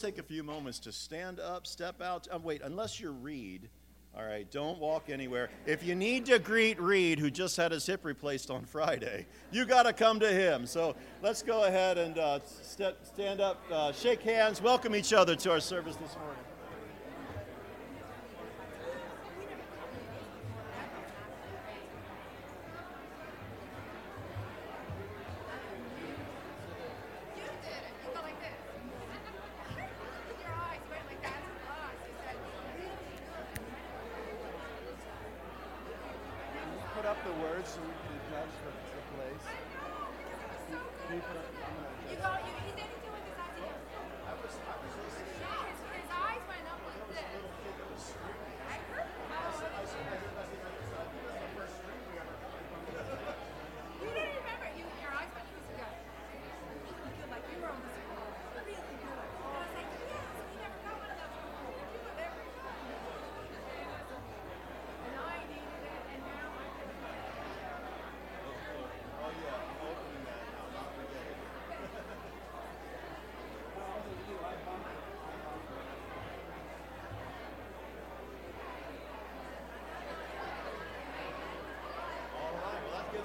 take a few moments to stand up, step out. Uh, wait, unless you're Reed. All right, don't walk anywhere. If you need to greet Reed, who just had his hip replaced on Friday, you got to come to him. So let's go ahead and uh, stand up, uh, shake hands, welcome each other to our service this morning.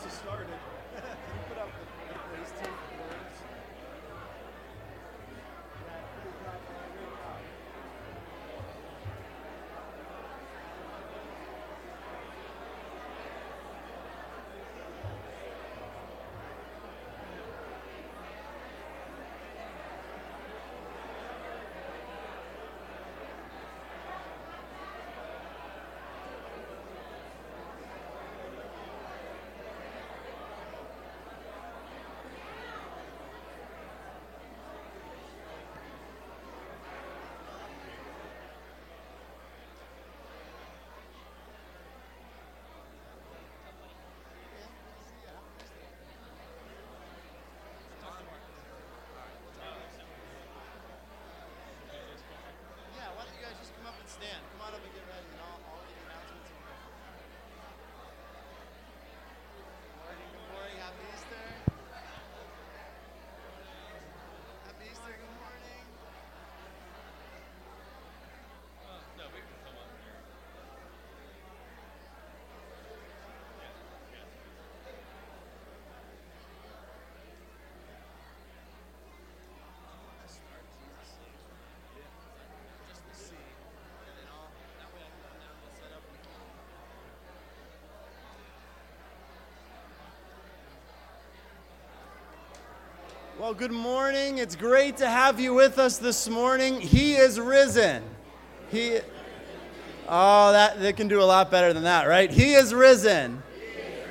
to start. Well, good morning. It's great to have you with us this morning. He is risen. He Oh, that they can do a lot better than that, right? He is risen. He is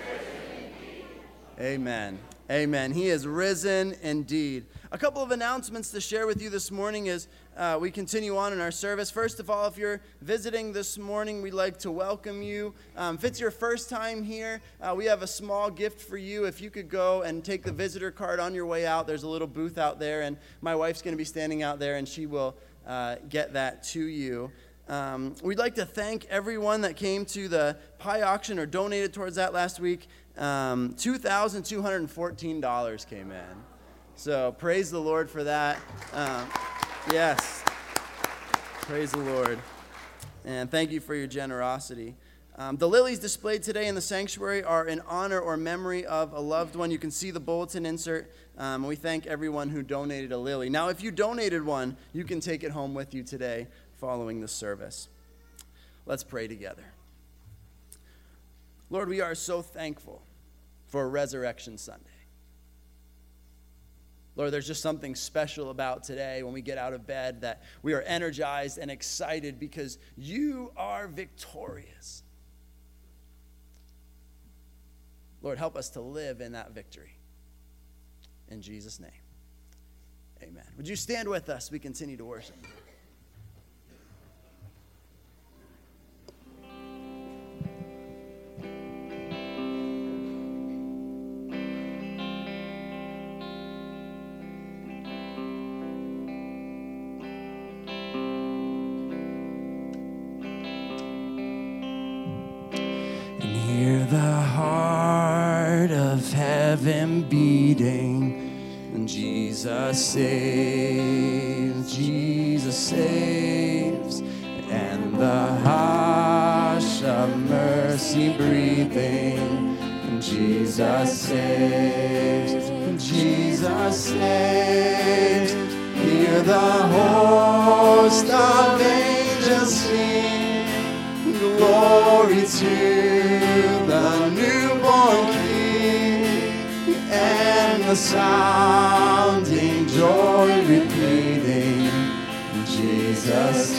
risen Amen. Amen. He is risen indeed. A couple of announcements to share with you this morning as uh, we continue on in our service. First of all, if you're visiting this morning, we'd like to welcome you. Um, if it's your first time here, uh, we have a small gift for you. If you could go and take the visitor card on your way out, there's a little booth out there, and my wife's going to be standing out there, and she will uh, get that to you. Um, we'd like to thank everyone that came to the pie auction or donated towards that last week. Um, $2,214 came in. So praise the Lord for that. Um, yes. Praise the Lord. And thank you for your generosity. Um, the lilies displayed today in the sanctuary are in honor or memory of a loved one. You can see the bulletin insert. Um, we thank everyone who donated a lily. Now, if you donated one, you can take it home with you today following the service. Let's pray together. Lord, we are so thankful for Resurrection Sunday. Lord, there's just something special about today when we get out of bed that we are energized and excited because you are victorious. Lord, help us to live in that victory. In Jesus' name, amen. Would you stand with us? We continue to worship. Jesus saves, Jesus saves, and the hush of mercy breathing. Jesus saves, Jesus saves. Hear the host of angels sing, glory to the newborn King and the sound.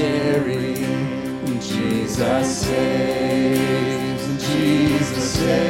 sharing. Jesus saves, Jesus saves.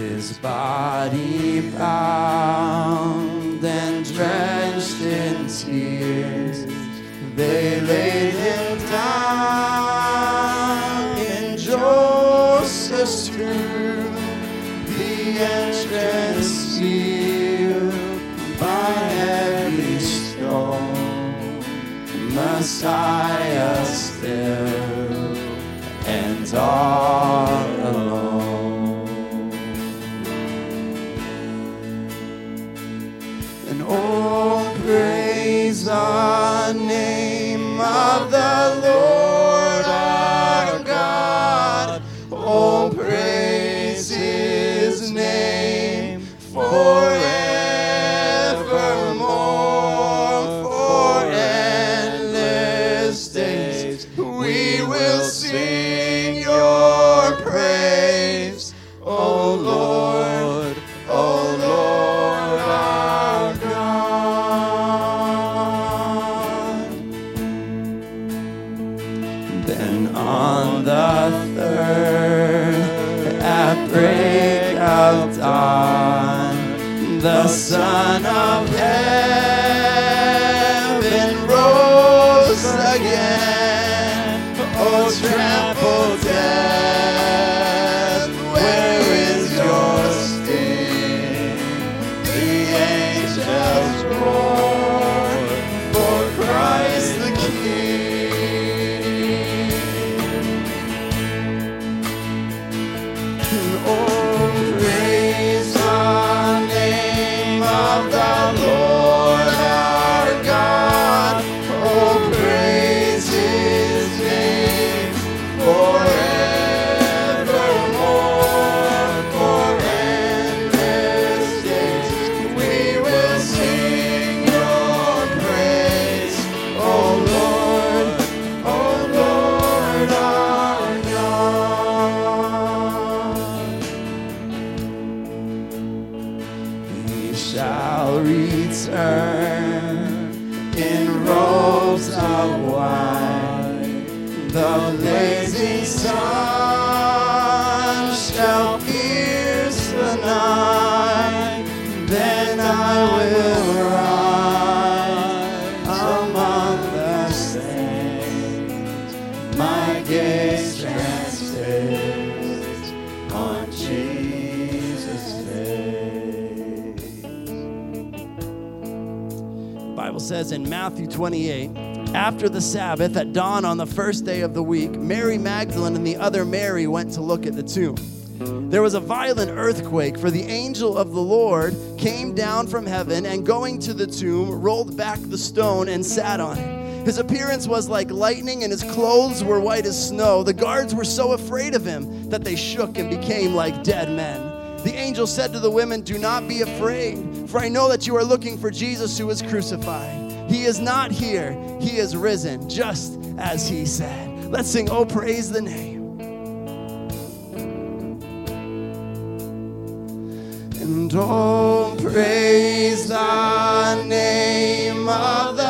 his body bound and drenched in tears, they laid him down in Joseph's tomb, the entrance sealed by every stone. Messiah still and all. Shall return in robes of white. The blazing sun says in Matthew 28, after the Sabbath, at dawn on the first day of the week, Mary Magdalene and the other Mary went to look at the tomb. There was a violent earthquake, for the angel of the Lord came down from heaven and going to the tomb, rolled back the stone and sat on it. His appearance was like lightning, and his clothes were white as snow. The guards were so afraid of him that they shook and became like dead men. The angel said to the women, Do not be afraid, for I know that you are looking for Jesus who was crucified. He is not here, he is risen, just as he said. Let's sing, Oh, praise the name. And oh, praise the name of the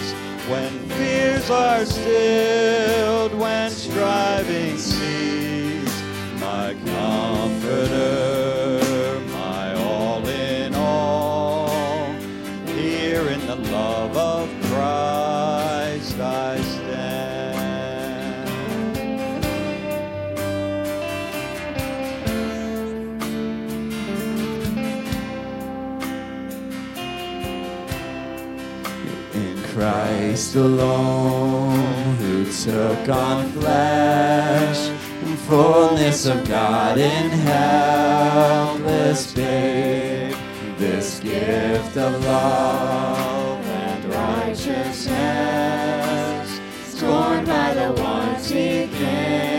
are stilled, when striving Christ alone, who took on flesh, fullness of God in helpless babe, this gift of love and righteousness, scorned by the ones he came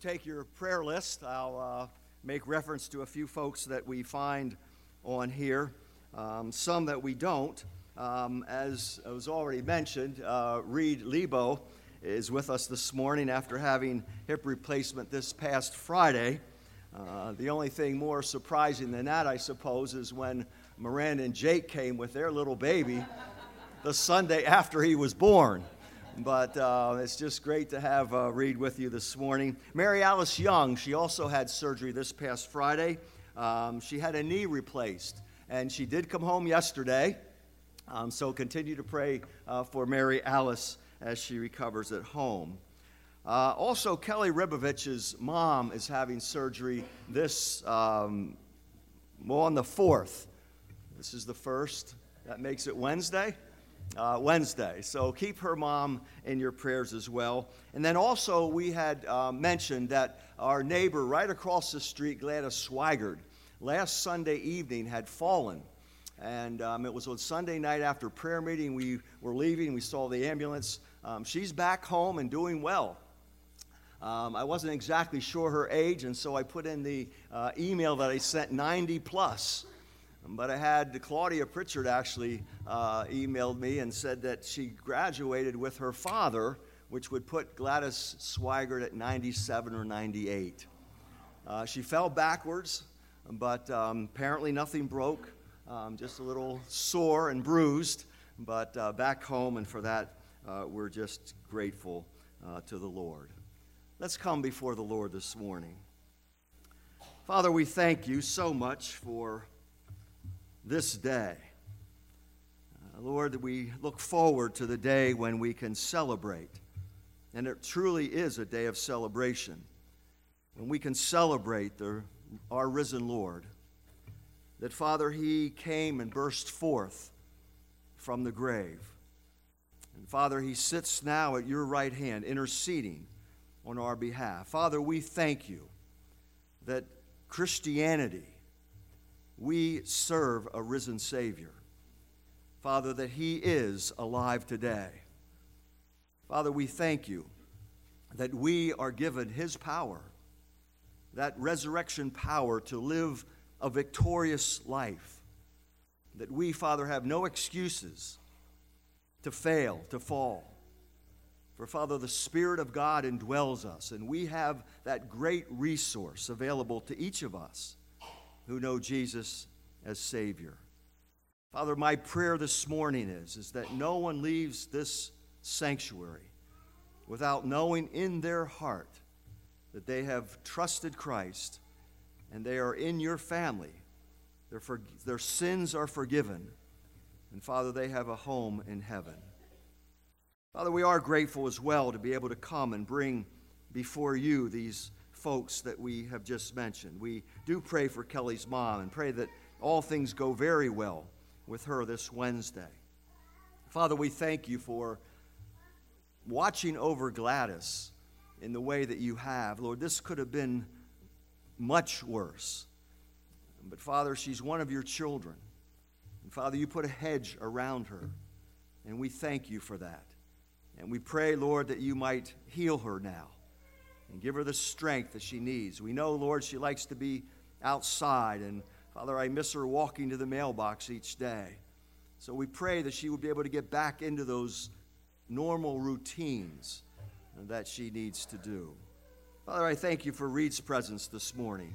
take your prayer list, I'll uh, make reference to a few folks that we find on here, um, some that we don't. Um, as was already mentioned, uh, Reed Lebo is with us this morning after having hip replacement this past Friday. Uh, the only thing more surprising than that, I suppose, is when Miranda and Jake came with their little baby the Sunday after he was born. But uh, it's just great to have uh, Reed with you this morning. Mary Alice Young, she also had surgery this past Friday. Um, she had a knee replaced, and she did come home yesterday. Um, so continue to pray uh, for Mary Alice as she recovers at home. Uh, also, Kelly Ribovich's mom is having surgery this, um, well, on the 4th. This is the first. That makes it Wednesday. Uh, Wednesday. So keep her mom in your prayers as well. And then also, we had uh, mentioned that our neighbor right across the street, Gladys Swigert, last Sunday evening had fallen. And um, it was on Sunday night after prayer meeting. We were leaving, we saw the ambulance. Um, she's back home and doing well. Um, I wasn't exactly sure her age, and so I put in the uh, email that I sent 90 plus. But I had Claudia Pritchard actually uh, emailed me and said that she graduated with her father, which would put Gladys Swigert at 97 or 98. Uh, she fell backwards, but um, apparently nothing broke, um, just a little sore and bruised, but uh, back home, and for that, uh, we're just grateful uh, to the Lord. Let's come before the Lord this morning. Father, we thank you so much for this day. Uh, Lord, we look forward to the day when we can celebrate. And it truly is a day of celebration. When we can celebrate the, our risen Lord. That, Father, He came and burst forth from the grave. And, Father, He sits now at your right hand, interceding on our behalf. Father, we thank you that Christianity we serve a risen Savior. Father, that He is alive today. Father, we thank you that we are given His power, that resurrection power to live a victorious life. That we, Father, have no excuses to fail, to fall. For, Father, the Spirit of God indwells us, and we have that great resource available to each of us who know Jesus as Savior. Father, my prayer this morning is, is that no one leaves this sanctuary without knowing in their heart that they have trusted Christ and they are in your family. Their, for, their sins are forgiven. And Father, they have a home in heaven. Father, we are grateful as well to be able to come and bring before you these folks that we have just mentioned. We do pray for Kelly's mom and pray that all things go very well with her this Wednesday. Father, we thank you for watching over Gladys in the way that you have. Lord, this could have been much worse. But Father, she's one of your children. And Father, you put a hedge around her. And we thank you for that. And we pray, Lord, that you might heal her now and give her the strength that she needs. We know, Lord, she likes to be outside, and Father, I miss her walking to the mailbox each day. So we pray that she will be able to get back into those normal routines that she needs to do. Father, I thank you for Reed's presence this morning.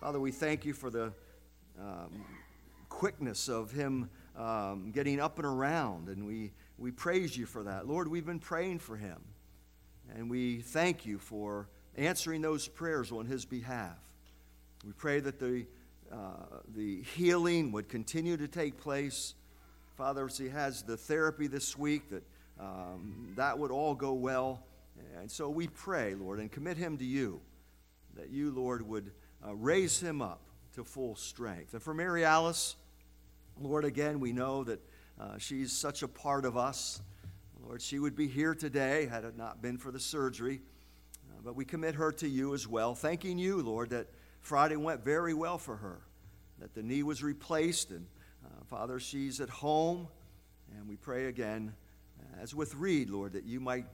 Father, we thank you for the um, quickness of him um, getting up and around, and we, we praise you for that. Lord, we've been praying for him. And we thank you for answering those prayers on his behalf. We pray that the, uh, the healing would continue to take place. Father, as he has the therapy this week, that um, that would all go well. And so we pray, Lord, and commit him to you, that you, Lord, would uh, raise him up to full strength. And for Mary Alice, Lord, again, we know that uh, she's such a part of us. Lord, she would be here today had it not been for the surgery. Uh, but we commit her to you as well, thanking you, Lord, that Friday went very well for her, that the knee was replaced. And uh, Father, she's at home. And we pray again, uh, as with Reed, Lord, that you might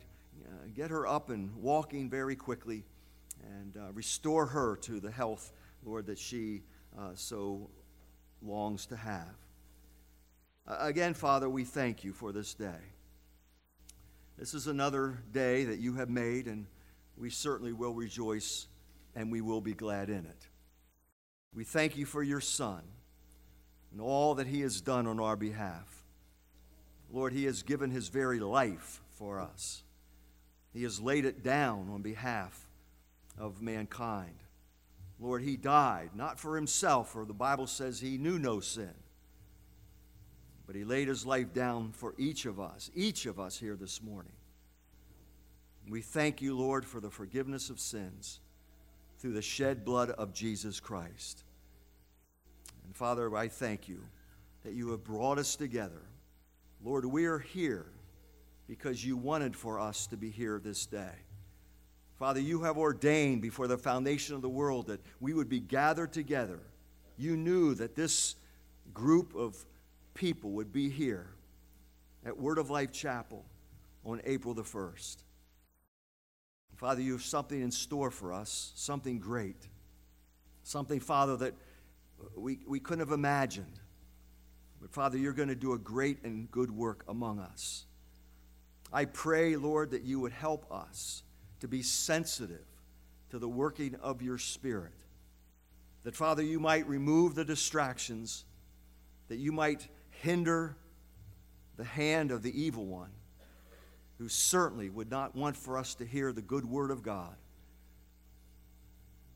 uh, get her up and walking very quickly and uh, restore her to the health, Lord, that she uh, so longs to have. again, Father, we thank you for this day. This is another day that you have made, and we certainly will rejoice and we will be glad in it. We thank you for your Son and all that he has done on our behalf. Lord, he has given his very life for us, he has laid it down on behalf of mankind. Lord, he died not for himself, for the Bible says he knew no sin but he laid his life down for each of us, each of us here this morning. We thank you, Lord, for the forgiveness of sins through the shed blood of Jesus Christ. And Father, I thank you that you have brought us together Lord, we're here because you wanted for us to be here this day. Father, you have ordained before the foundation of the world that we would be gathered together. You knew that this group of people would be here at Word of Life Chapel on April the 1st. Father, you have something in store for us, something great. Something, Father, that we, we couldn't have imagined. But Father, you're going to do a great and good work among us. I pray, Lord, that you would help us to be sensitive to the working of your Spirit. That, Father, you might remove the distractions, that you might hinder the hand of the evil one, who certainly would not want for us to hear the good word of God,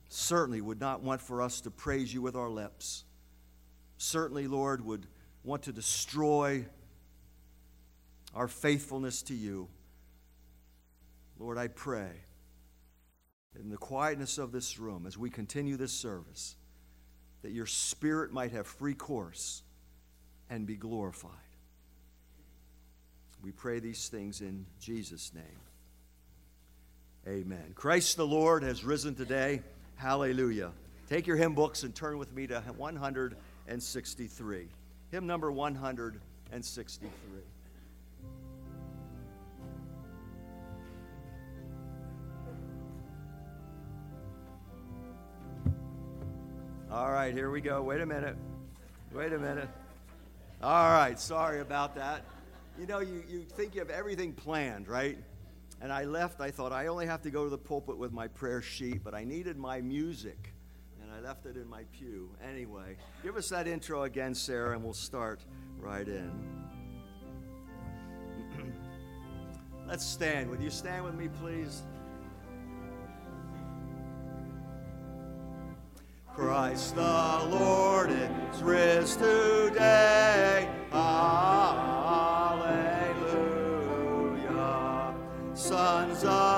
certainly would not want for us to praise you with our lips, certainly, Lord, would want to destroy our faithfulness to you. Lord, I pray in the quietness of this room as we continue this service that your spirit might have free course and be glorified. We pray these things in Jesus' name. Amen. Christ the Lord has risen today. Hallelujah. Take your hymn books and turn with me to 163. Hymn number 163. All right, here we go. Wait a minute. Wait a minute. All right, sorry about that. You know, you, you think you have everything planned, right? And I left, I thought I only have to go to the pulpit with my prayer sheet, but I needed my music, and I left it in my pew. Anyway, give us that intro again, Sarah, and we'll start right in. Let's stand. Would you stand with me, please? Christ the Lord is risen today. Hallelujah. Sons of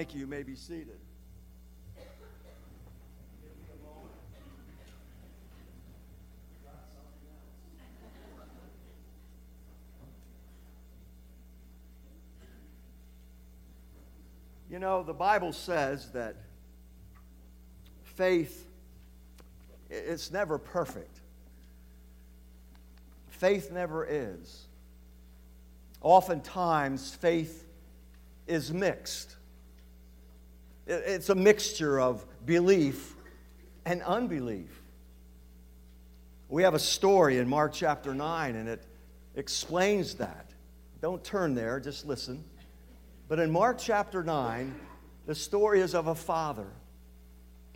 Thank you. You may be seated. You know, the Bible says that faith it's never perfect. Faith never is. Oftentimes, faith is mixed. It's a mixture of belief and unbelief. We have a story in Mark chapter 9, and it explains that. Don't turn there, just listen. But in Mark chapter 9, the story is of a father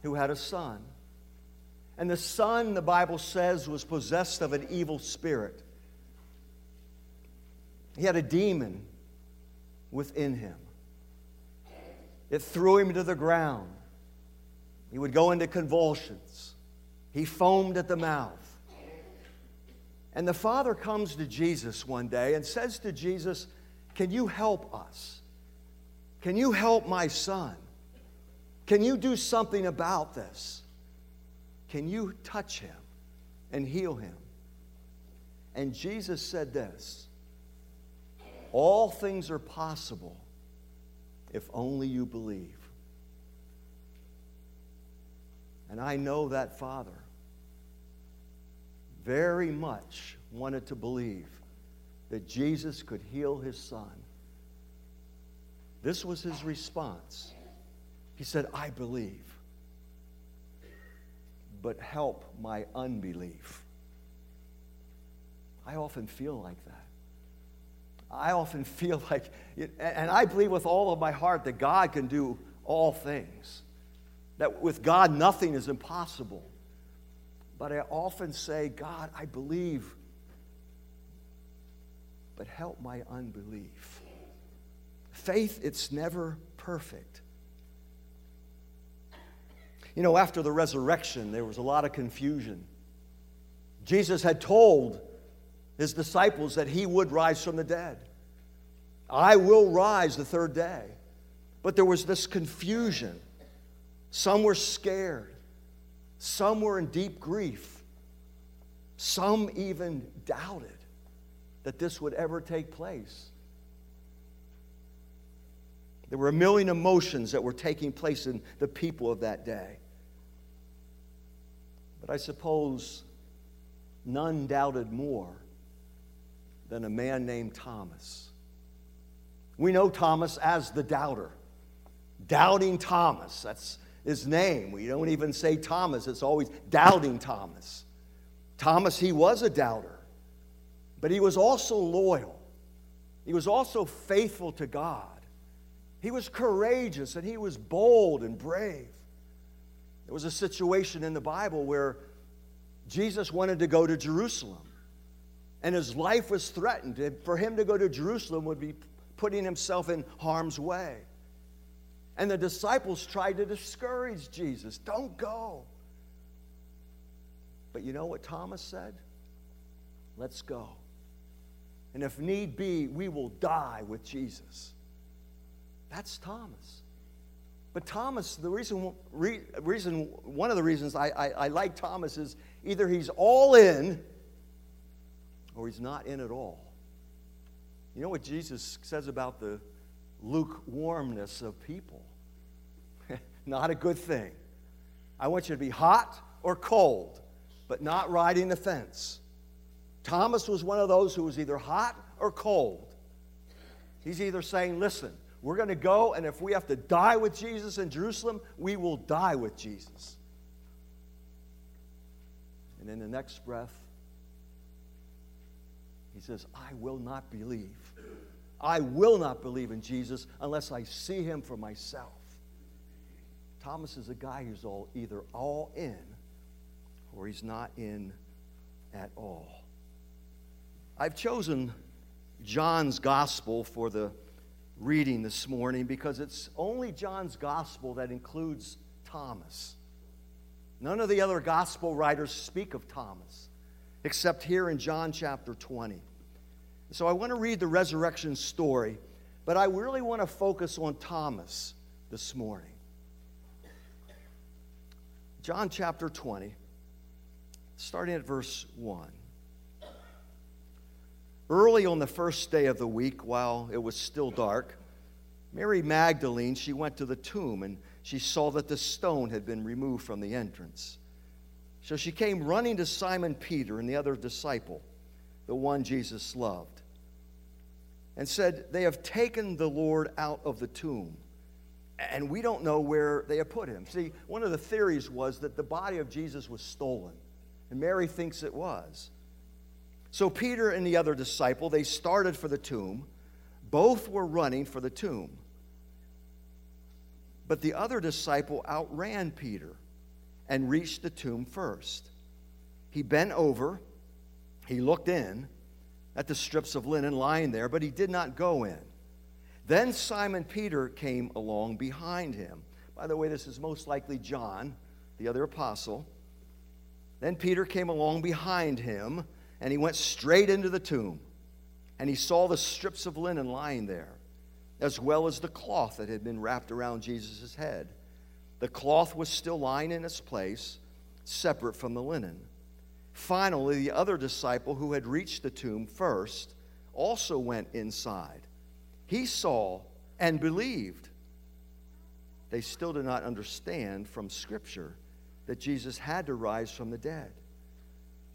who had a son. And the son, the Bible says, was possessed of an evil spirit. He had a demon within him. It threw him to the ground. He would go into convulsions. He foamed at the mouth. And the father comes to Jesus one day and says to Jesus, Can you help us? Can you help my son? Can you do something about this? Can you touch him and heal him? And Jesus said this All things are possible if only you believe. And I know that Father very much wanted to believe that Jesus could heal his son. This was his response. He said, I believe, but help my unbelief. I often feel like that. I often feel like, and I believe with all of my heart that God can do all things, that with God nothing is impossible. But I often say, God, I believe, but help my unbelief. Faith, it's never perfect. You know, after the resurrection, there was a lot of confusion. Jesus had told his disciples that he would rise from the dead. I will rise the third day. But there was this confusion. Some were scared, some were in deep grief, some even doubted that this would ever take place. There were a million emotions that were taking place in the people of that day. But I suppose none doubted more than a man named Thomas. We know Thomas as the doubter. Doubting Thomas, that's his name. We don't even say Thomas, it's always doubting Thomas. Thomas, he was a doubter, but he was also loyal. He was also faithful to God. He was courageous and he was bold and brave. There was a situation in the Bible where Jesus wanted to go to Jerusalem and his life was threatened. For him to go to Jerusalem would be putting himself in harm's way. And the disciples tried to discourage Jesus don't go. But you know what Thomas said? Let's go. And if need be, we will die with Jesus. That's Thomas. But Thomas, the reason, re, reason one of the reasons I, I, I like Thomas is either he's all in or he's not in at all. You know what Jesus says about the lukewarmness of people? not a good thing. I want you to be hot or cold, but not riding the fence. Thomas was one of those who was either hot or cold. He's either saying, listen, we're going to go, and if we have to die with Jesus in Jerusalem, we will die with Jesus. And in the next breath, he says, I will not believe. I will not believe in Jesus unless I see him for myself. Thomas is a guy who's all either all in or he's not in at all. I've chosen John's gospel for the reading this morning because it's only John's gospel that includes Thomas. None of the other gospel writers speak of Thomas except here in John chapter 20. So I want to read the resurrection story, but I really want to focus on Thomas, this morning. John chapter 20, starting at verse 1. Early on the first day of the week, while it was still dark, Mary Magdalene, she went to the tomb and she saw that the stone had been removed from the entrance. So she came running to Simon Peter and the other disciple, the one Jesus loved, and said, They have taken the Lord out of the tomb, and we don't know where they have put him. See, one of the theories was that the body of Jesus was stolen, and Mary thinks it was. So Peter and the other disciple, they started for the tomb. Both were running for the tomb. But the other disciple outran Peter and reached the tomb first. He bent over, he looked in at the strips of linen lying there, but he did not go in. Then Simon Peter came along behind him. By the way, this is most likely John, the other apostle. Then Peter came along behind him, and he went straight into the tomb. And he saw the strips of linen lying there as well as the cloth that had been wrapped around Jesus' head. The cloth was still lying in its place, separate from the linen. Finally, the other disciple who had reached the tomb first also went inside. He saw and believed. They still did not understand from Scripture that Jesus had to rise from the dead.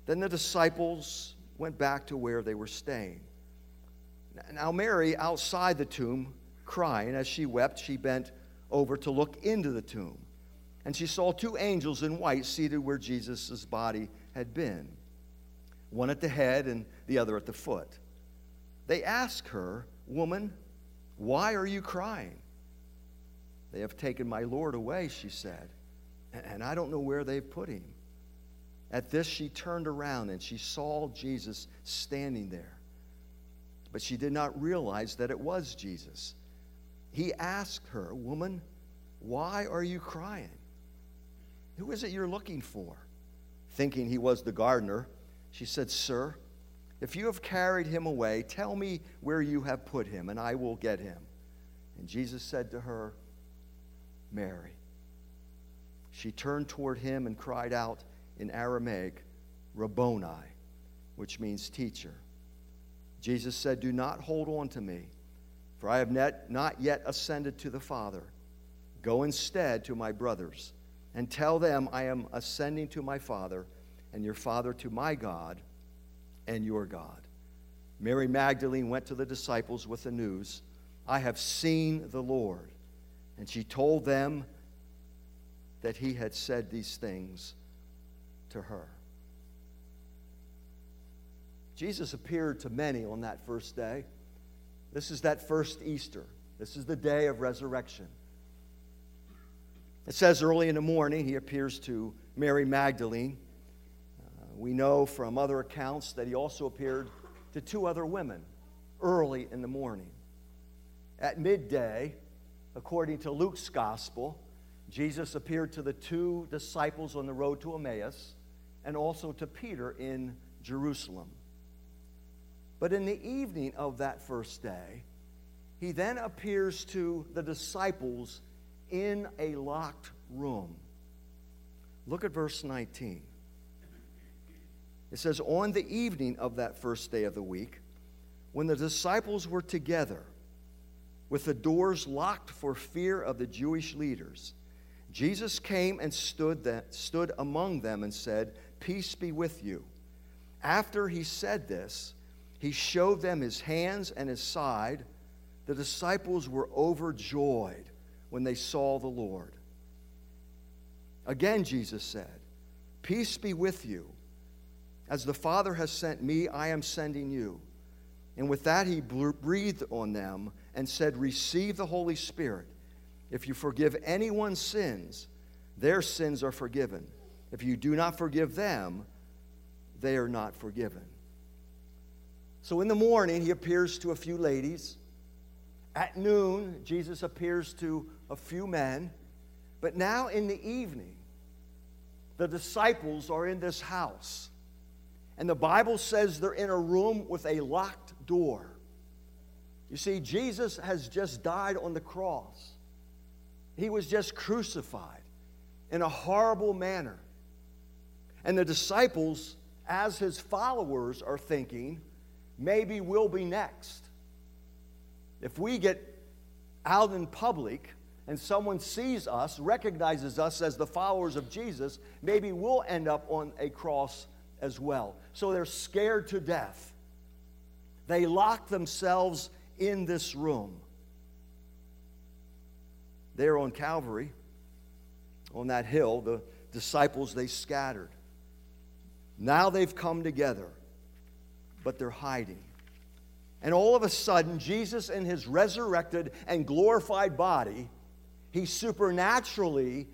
Then the disciples went back to where they were staying. Now, Mary, outside the tomb, crying, as she wept, she bent over to look into the tomb. And she saw two angels in white seated where Jesus' body had been, one at the head and the other at the foot. They asked her, Woman, why are you crying? They have taken my Lord away, she said, and I don't know where they've put him. At this, she turned around and she saw Jesus standing there but she did not realize that it was Jesus. He asked her, Woman, why are you crying? Who is it you're looking for? Thinking he was the gardener, she said, Sir, if you have carried him away, tell me where you have put him, and I will get him. And Jesus said to her, Mary. She turned toward him and cried out in Aramaic, Rabboni, which means teacher. Jesus said, Do not hold on to me, for I have not yet ascended to the Father. Go instead to my brothers and tell them I am ascending to my Father and your Father to my God and your God. Mary Magdalene went to the disciples with the news I have seen the Lord. And she told them that he had said these things to her. Jesus appeared to many on that first day. This is that first Easter. This is the day of resurrection. It says early in the morning he appears to Mary Magdalene. Uh, we know from other accounts that he also appeared to two other women early in the morning. At midday, according to Luke's gospel, Jesus appeared to the two disciples on the road to Emmaus and also to Peter in Jerusalem. But in the evening of that first day, he then appears to the disciples in a locked room. Look at verse 19. It says, On the evening of that first day of the week, when the disciples were together, with the doors locked for fear of the Jewish leaders, Jesus came and stood, that, stood among them and said, Peace be with you. After he said this, he showed them his hands and his side. The disciples were overjoyed when they saw the Lord. Again, Jesus said, Peace be with you. As the Father has sent me, I am sending you. And with that, he breathed on them and said, Receive the Holy Spirit. If you forgive anyone's sins, their sins are forgiven. If you do not forgive them, they are not forgiven. So in the morning, he appears to a few ladies. At noon, Jesus appears to a few men. But now in the evening, the disciples are in this house. And the Bible says they're in a room with a locked door. You see, Jesus has just died on the cross. He was just crucified in a horrible manner. And the disciples, as his followers, are thinking, maybe we'll be next. If we get out in public and someone sees us, recognizes us as the followers of Jesus, maybe we'll end up on a cross as well. So they're scared to death. They lock themselves in this room. There on Calvary, on that hill, the disciples, they scattered. Now they've come together, but they're hiding. And all of a sudden, Jesus, in his resurrected and glorified body, he supernaturally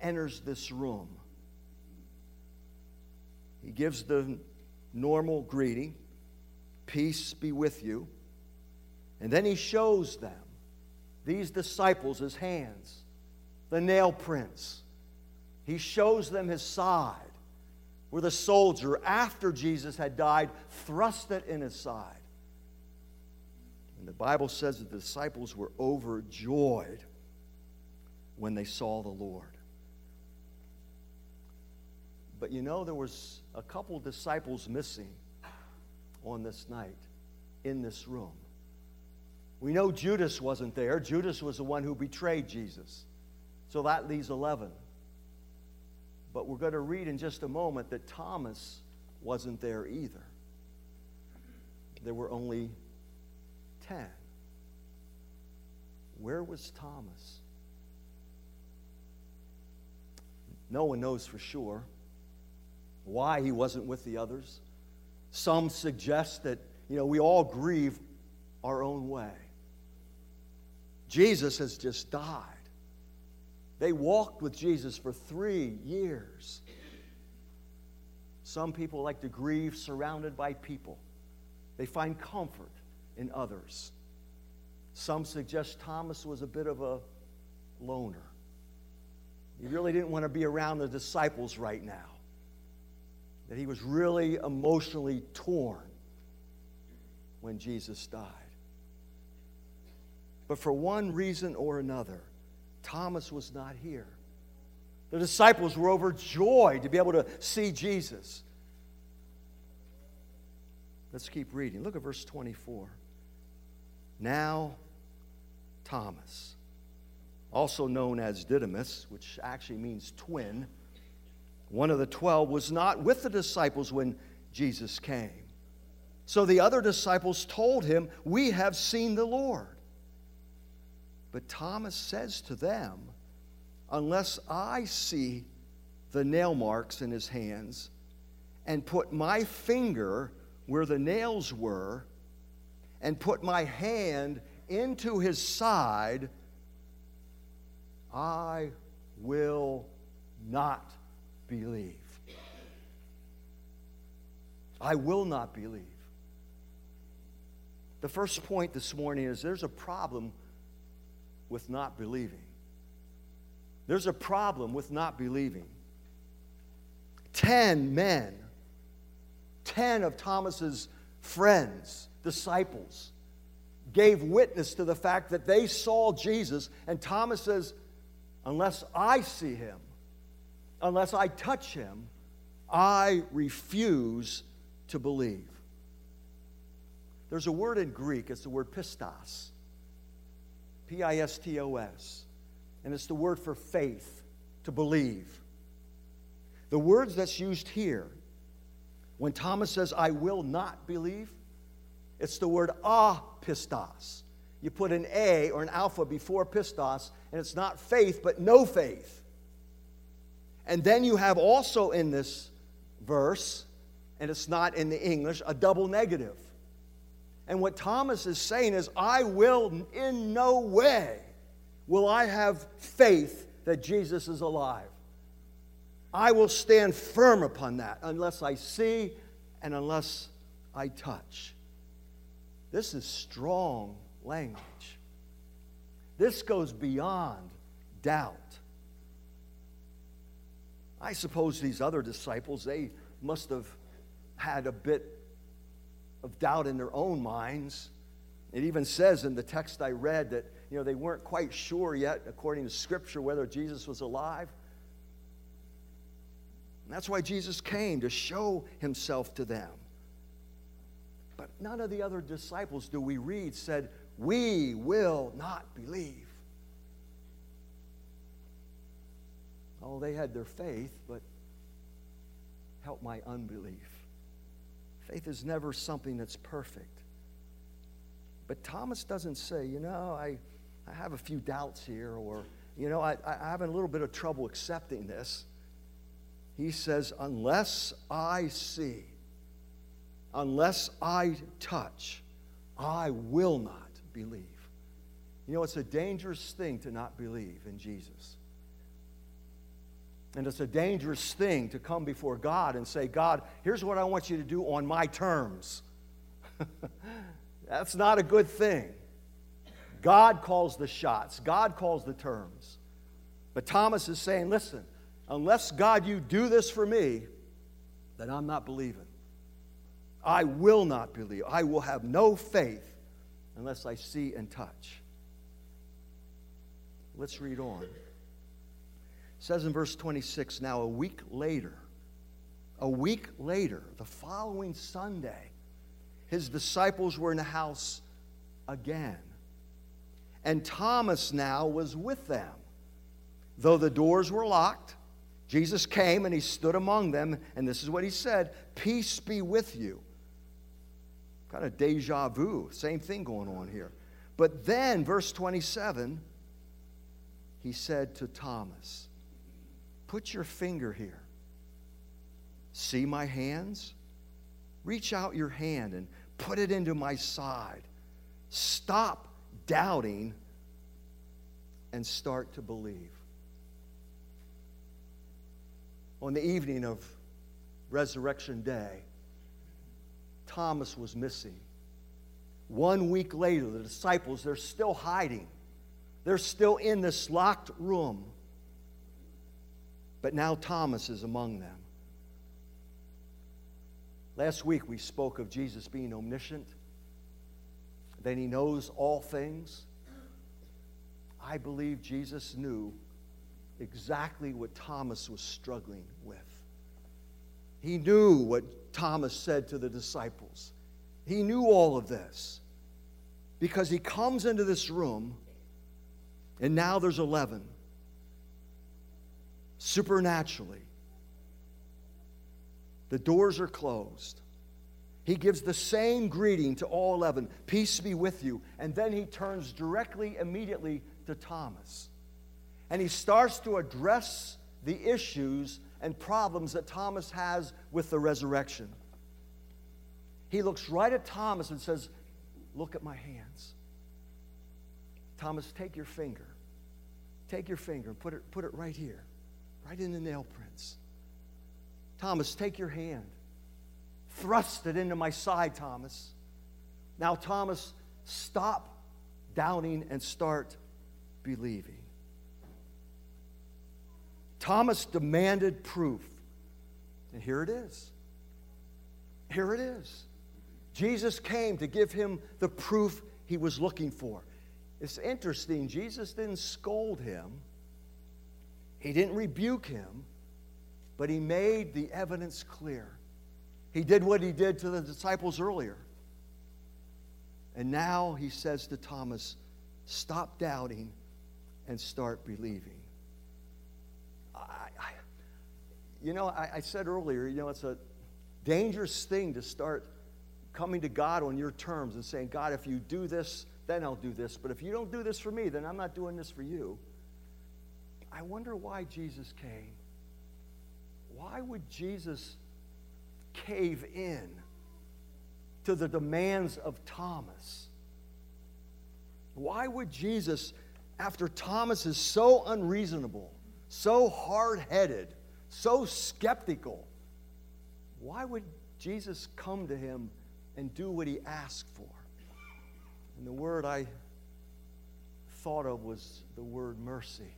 enters this room. He gives the normal greeting Peace be with you. And then he shows them, these disciples, his hands, the nail prints. He shows them his side where the soldier, after Jesus had died, thrust it in his side. And the Bible says that the disciples were overjoyed when they saw the Lord. But you know, there was a couple disciples missing on this night in this room. We know Judas wasn't there. Judas was the one who betrayed Jesus. So that leaves 11. But we're going to read in just a moment that Thomas wasn't there either. There were only 10. Where was Thomas? No one knows for sure why he wasn't with the others. Some suggest that, you know, we all grieve our own way. Jesus has just died. They walked with Jesus for three years. Some people like to grieve surrounded by people, they find comfort in others. Some suggest Thomas was a bit of a loner. He really didn't want to be around the disciples right now. That he was really emotionally torn when Jesus died. But for one reason or another, Thomas was not here. The disciples were overjoyed to be able to see Jesus. Let's keep reading. Look at verse 24. Now, Thomas, also known as Didymus, which actually means twin, one of the twelve, was not with the disciples when Jesus came. So the other disciples told him, We have seen the Lord. But Thomas says to them, Unless I see the nail marks in his hands and put my finger where the nails were and put my hand into his side, I will not believe. I will not believe. The first point this morning is there's a problem with not believing. There's a problem with not believing. Ten men, ten of Thomas's friends, disciples, gave witness to the fact that they saw Jesus, and Thomas says, Unless I see him, unless I touch him, I refuse to believe. There's a word in Greek, it's the word pistos. P I S T O S. And it's the word for faith, to believe. The words that's used here, when Thomas says, I will not believe, it's the word apistos. You put an A or an alpha before pistos, and it's not faith, but no faith. And then you have also in this verse, and it's not in the English, a double negative. And what Thomas is saying is, I will in no way will I have faith that Jesus is alive. I will stand firm upon that unless I see and unless I touch. This is strong language. This goes beyond doubt. I suppose these other disciples, they must have had a bit of doubt in their own minds. It even says in the text I read that you know, they weren't quite sure yet, according to Scripture, whether Jesus was alive. And that's why Jesus came to show himself to them. But none of the other disciples, do we read, said, We will not believe. Oh, they had their faith, but help my unbelief. Faith is never something that's perfect. But Thomas doesn't say, you know, I, I have a few doubts here, or, you know, I, I have a little bit of trouble accepting this. He says, unless I see, unless I touch, I will not believe. You know, it's a dangerous thing to not believe in Jesus. And it's a dangerous thing to come before God and say, God, here's what I want you to do on my terms. That's not a good thing. God calls the shots, God calls the terms. But Thomas is saying, listen, unless God, you do this for me, then I'm not believing. I will not believe. I will have no faith unless I see and touch. Let's read on says in verse 26 now a week later a week later the following sunday his disciples were in the house again. And thomas now was with them. Though the doors were locked jesus came and he stood among them and this is what he said peace be with you. Kind of deja vu same thing going on here. But then verse 27 he said to thomas Put your finger here. See my hands? Reach out your hand and put it into my side. Stop doubting and start to believe. On the evening of Resurrection Day, Thomas was missing. One week later, the disciples, they're still hiding. They're still in this locked room. But now Thomas is among them. Last week we spoke of Jesus being omniscient, that he knows all things. I believe Jesus knew exactly what Thomas was struggling with. He knew what Thomas said to the disciples. He knew all of this because he comes into this room, and now there's 11 supernaturally. The doors are closed. He gives the same greeting to all 11 Peace be with you. And then he turns directly, immediately to Thomas. And he starts to address the issues and problems that Thomas has with the resurrection. He looks right at Thomas and says, Look at my hands. Thomas, take your finger. Take your finger and put it, put it right here right in the nail prints. Thomas, take your hand. Thrust it into my side, Thomas. Now, Thomas, stop doubting and start believing. Thomas demanded proof. And here it is. Here it is. Jesus came to give him the proof he was looking for. It's interesting, Jesus didn't scold him. He didn't rebuke him, but he made the evidence clear. He did what he did to the disciples earlier. And now he says to Thomas, Stop doubting and start believing. I, I, you know, I, I said earlier, you know, it's a dangerous thing to start coming to God on your terms and saying, God, if you do this, then I'll do this. But if you don't do this for me, then I'm not doing this for you. I wonder why Jesus came. Why would Jesus cave in to the demands of Thomas? Why would Jesus, after Thomas is so unreasonable, so hard headed, so skeptical, why would Jesus come to him and do what he asked for? And the word I thought of was the word mercy.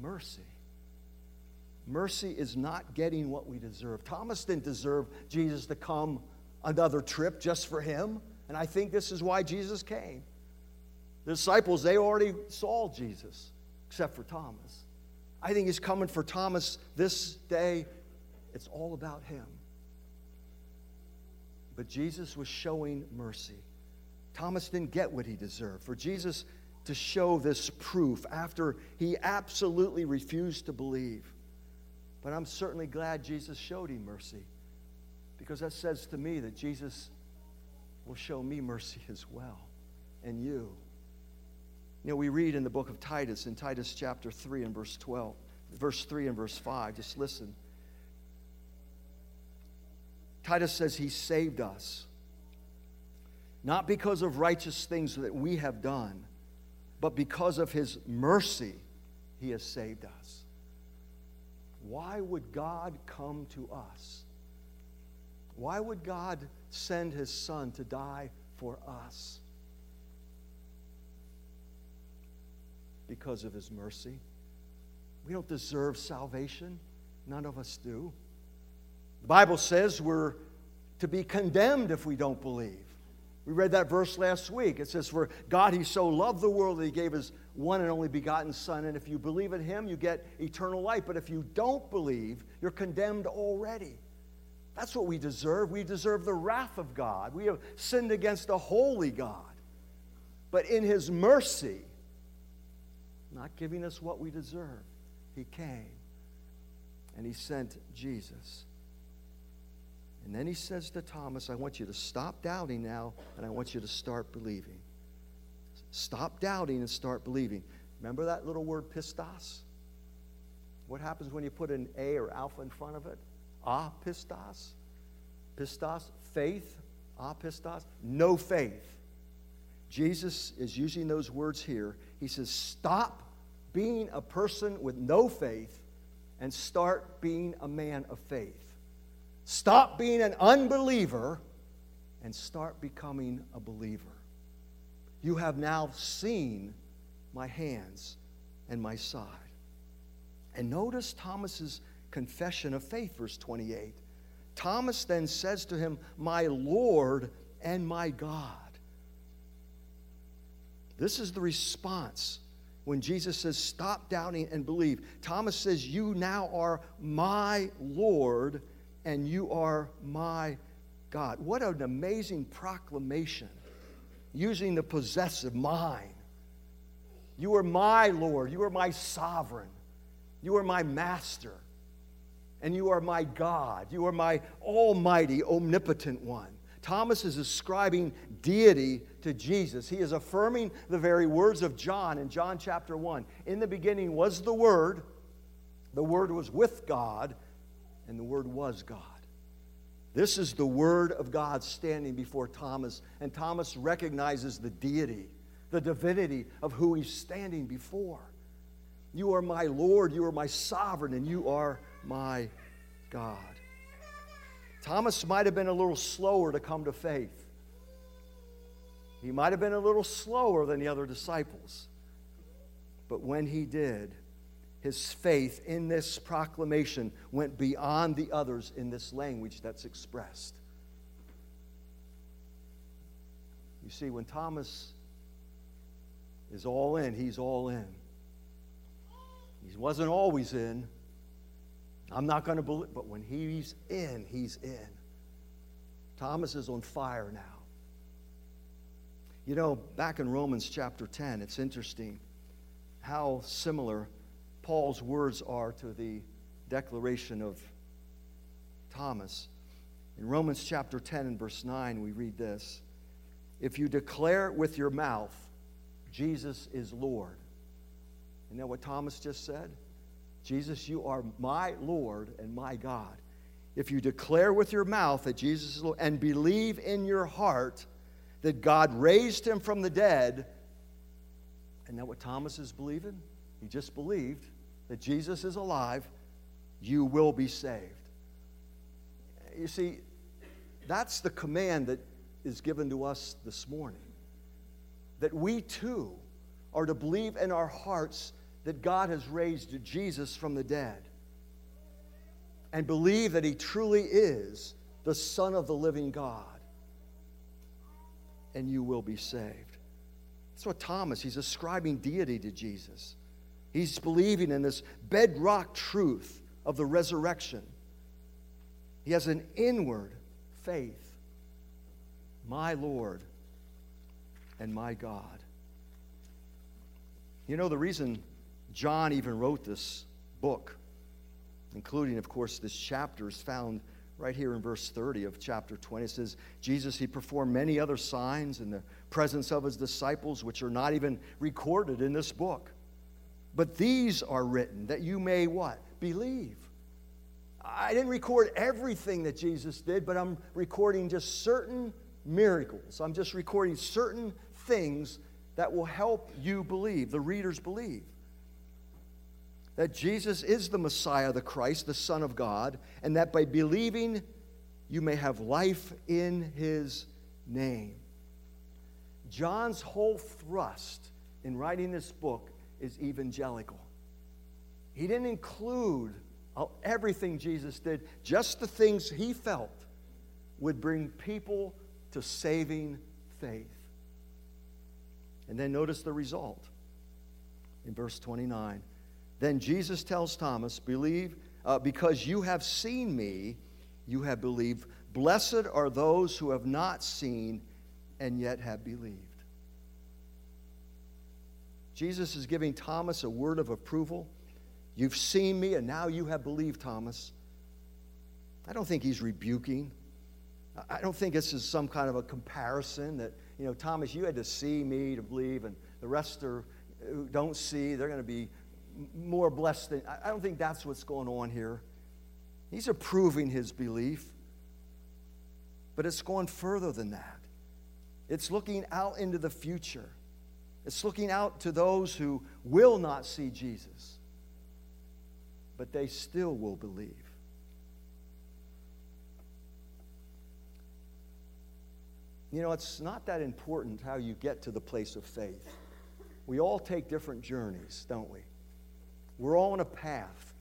Mercy. Mercy is not getting what we deserve. Thomas didn't deserve Jesus to come another trip just for him And I think this is why Jesus came. The disciples, they already saw Jesus, except for Thomas. I think he's coming for Thomas this day. It's all about him. But Jesus was showing mercy. Thomas didn't get what he deserved. For Jesus to show this proof after he absolutely refused to believe. But I'm certainly glad Jesus showed him mercy because that says to me that Jesus will show me mercy as well and you. You know, we read in the book of Titus, in Titus chapter 3 and verse 12, verse 3 and verse 5, just listen. Titus says, He saved us, not because of righteous things that we have done, but because of His mercy, He has saved us. Why would God come to us? Why would God send His Son to die for us? because of his mercy. We don't deserve salvation. None of us do. The Bible says we're to be condemned if we don't believe. We read that verse last week. It says, For God, He so loved the world that He gave His one and only begotten Son. And if you believe in Him, you get eternal life. But if you don't believe, you're condemned already. That's what we deserve. We deserve the wrath of God. We have sinned against a holy God. But in His mercy, not giving us what we deserve. He came and he sent Jesus. And then he says to Thomas, I want you to stop doubting now and I want you to start believing. Stop doubting and start believing. Remember that little word pistos? What happens when you put an A or alpha in front of it? Ah, pistos. Pistos, faith. Ah, pistos. No faith. Jesus is using those words here. He says, Stop being a person with no faith and start being a man of faith. Stop being an unbeliever and start becoming a believer. You have now seen my hands and my side. And notice Thomas's confession of faith, verse 28. Thomas then says to him, My Lord and my God. This is the response when Jesus says, Stop doubting and believe. Thomas says, You now are my Lord and you are my God. What an amazing proclamation using the possessive mine. You are my Lord. You are my sovereign. You are my master. And you are my God. You are my almighty, omnipotent one. Thomas is ascribing deity to Jesus. He is affirming the very words of John in John chapter 1. In the beginning was the Word, the Word was with God, and the Word was God. This is the Word of God standing before Thomas, and Thomas recognizes the deity, the divinity of who he's standing before. You are my Lord, you are my sovereign, and you are my God. Thomas might have been a little slower to come to faith. He might have been a little slower than the other disciples. But when he did, his faith in this proclamation went beyond the others in this language that's expressed. You see, when Thomas is all in, he's all in. He wasn't always in. I'm not going to believe, but when he's in, he's in. Thomas is on fire now. You know, back in Romans chapter 10, it's interesting how similar Paul's words are to the declaration of Thomas. In Romans chapter 10 and verse 9, we read this If you declare with your mouth, Jesus is Lord. You know what Thomas just said? Jesus, you are my Lord and my God. If you declare with your mouth that Jesus is Lord and believe in your heart that God raised him from the dead, and that what Thomas is believing? He just believed that Jesus is alive, you will be saved. You see, that's the command that is given to us this morning. That we too are to believe in our hearts that God has raised Jesus from the dead and believe that he truly is the Son of the living God. and you will be saved. That's what Thomas, he's ascribing deity to Jesus. He's believing in this bedrock truth of the resurrection. He has an inward faith. My Lord and my God. You know, the reason John even wrote this book, including, of course, this chapter, is found right here in verse 30 of chapter 20. It says, Jesus, he performed many other signs in the presence of his disciples, which are not even recorded in this book. But these are written that you may what? Believe. I didn't record everything that Jesus did, but I'm recording just certain miracles. I'm just recording certain things that will help you believe, the readers believe. That Jesus is the Messiah, the Christ, the Son of God, and that by believing you may have life in his name. John's whole thrust in writing this book is evangelical. He didn't include everything Jesus did, just the things he felt would bring people to saving faith. And then notice the result in verse 29. Then Jesus tells Thomas, Believe, uh, because you have seen me, you have believed. Blessed are those who have not seen and yet have believed. Jesus is giving Thomas a word of approval. You've seen me, and now you have believed, Thomas. I don't think he's rebuking. I don't think this is some kind of a comparison that, you know, Thomas, you had to see me to believe, and the rest are, who don't see, they're going to be more blessed than. I don't think that's what's going on here. He's approving his belief, but it's going further than that. It's looking out into the future. It's looking out to those who will not see Jesus, but they still will believe. You know, it's not that important how you get to the place of faith. We all take different journeys, don't we? We're all on a path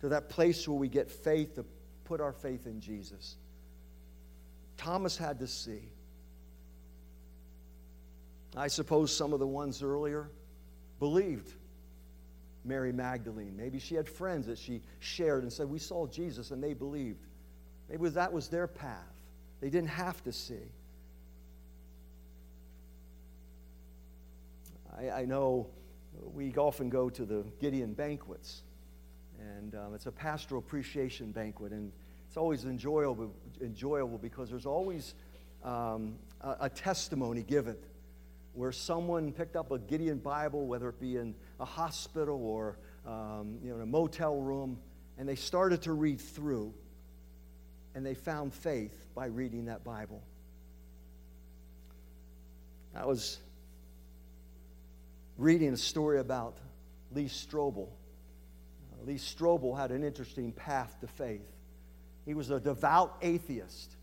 to that place where we get faith to put our faith in Jesus. Thomas had to see. I suppose some of the ones earlier believed Mary Magdalene. Maybe she had friends that she shared and said, We saw Jesus, and they believed. Maybe that was their path. They didn't have to see. I, I know we often go to the Gideon banquets, and um, it's a pastoral appreciation banquet, and it's always enjoyable, enjoyable because there's always um, a, a testimony given where someone picked up a Gideon Bible, whether it be in a hospital or um, you know, in a motel room, and they started to read through, and they found faith by reading that Bible. I was reading a story about Lee Strobel. Lee Strobel had an interesting path to faith. He was a devout atheist,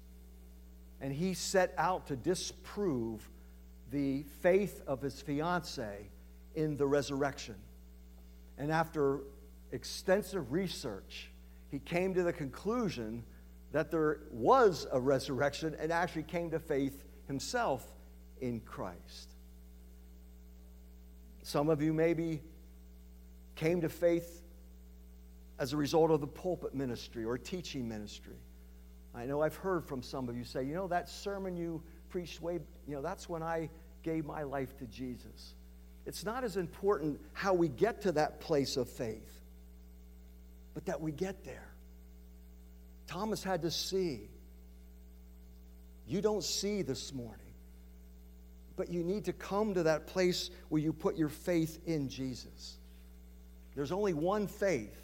and he set out to disprove the faith of his fiancee in the resurrection. And after extensive research, he came to the conclusion that there was a resurrection and actually came to faith himself in Christ. Some of you maybe came to faith as a result of the pulpit ministry or teaching ministry. I know I've heard from some of you say, you know, that sermon you preached way, you know, that's when I gave my life to Jesus. It's not as important how we get to that place of faith, but that we get there. Thomas had to see. You don't see this morning. But you need to come to that place where you put your faith in Jesus. There's only one faith,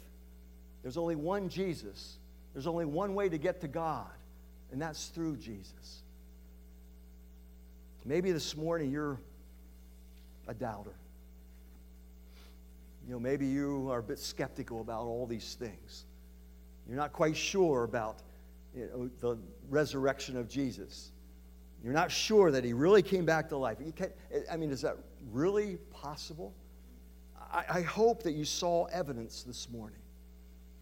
there's only one Jesus, there's only one way to get to God, and that's through Jesus. Maybe this morning you're a doubter. You know, maybe you are a bit skeptical about all these things. You're not quite sure about you know, the resurrection of Jesus. You're not sure that he really came back to life. I mean, is that really possible? I, I hope that you saw evidence this morning.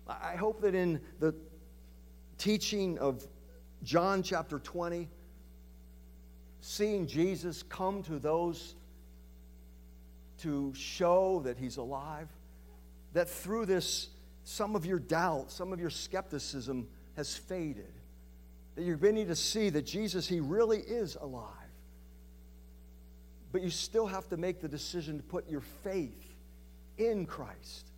I hope that in the teaching of John chapter 20, seeing Jesus come to those to show that he's alive, that through this, some of your doubt, some of your skepticism has faded. That you're beginning to see that Jesus, he really is alive. But you still have to make the decision to put your faith in Christ.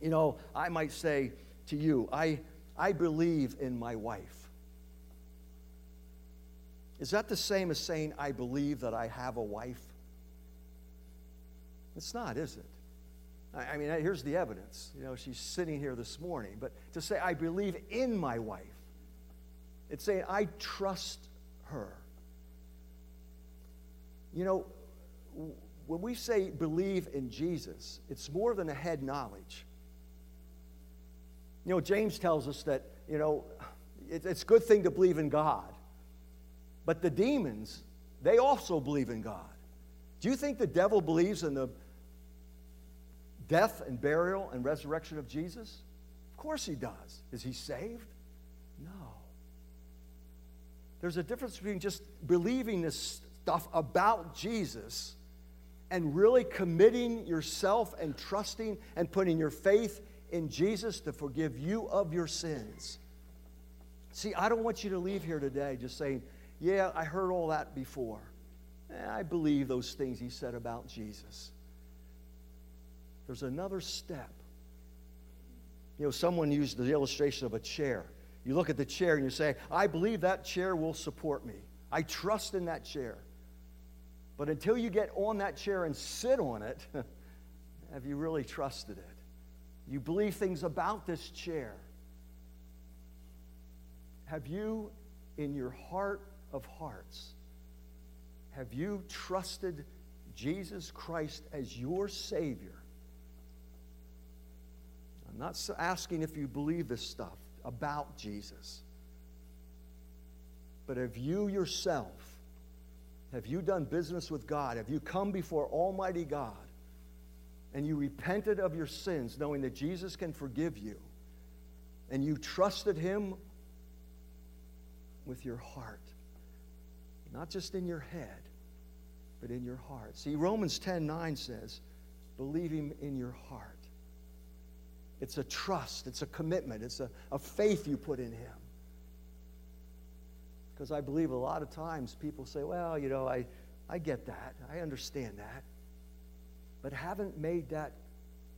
You know, I might say to you, I, I believe in my wife. Is that the same as saying, I believe that I have a wife? It's not, is it? I, mean, here's the evidence. You know, she's sitting here this morning. But to say, I believe in my wife, it's saying, I trust her. You know, when we say believe in Jesus, it's more than a head knowledge. You know, James tells us that, you know, it's a good thing to believe in God. But the demons, they also believe in God. Do you think the devil believes in the death and burial and resurrection of Jesus? Of course he does. Is he saved? No. There's a difference between just believing this stuff about Jesus and really committing yourself and trusting and putting your faith in Jesus to forgive you of your sins. See, I don't want you to leave here today just saying, Yeah, I heard all that before. Eh, I believe those things he said about Jesus. There's another step. You know, someone used the illustration of a chair. You look at the chair and you say, I believe that chair will support me. I trust in that chair. But until you get on that chair and sit on it, have you really trusted it? You believe things about this chair. Have you, in your heart of hearts, have you trusted Jesus Christ as your Savior? I'm not asking if you believe this stuff about Jesus. But have you yourself, have you done business with God? Have you come before Almighty God and you repented of your sins, knowing that Jesus can forgive you, and you trusted Him with your heart? Not just in your head, but in your heart. See, Romans 10 9 says, believe Him in your heart. It's a trust, it's a commitment, it's a, a faith you put in Him. Because I believe a lot of times people say, well, you know, I, I get that, I understand that, but haven't made that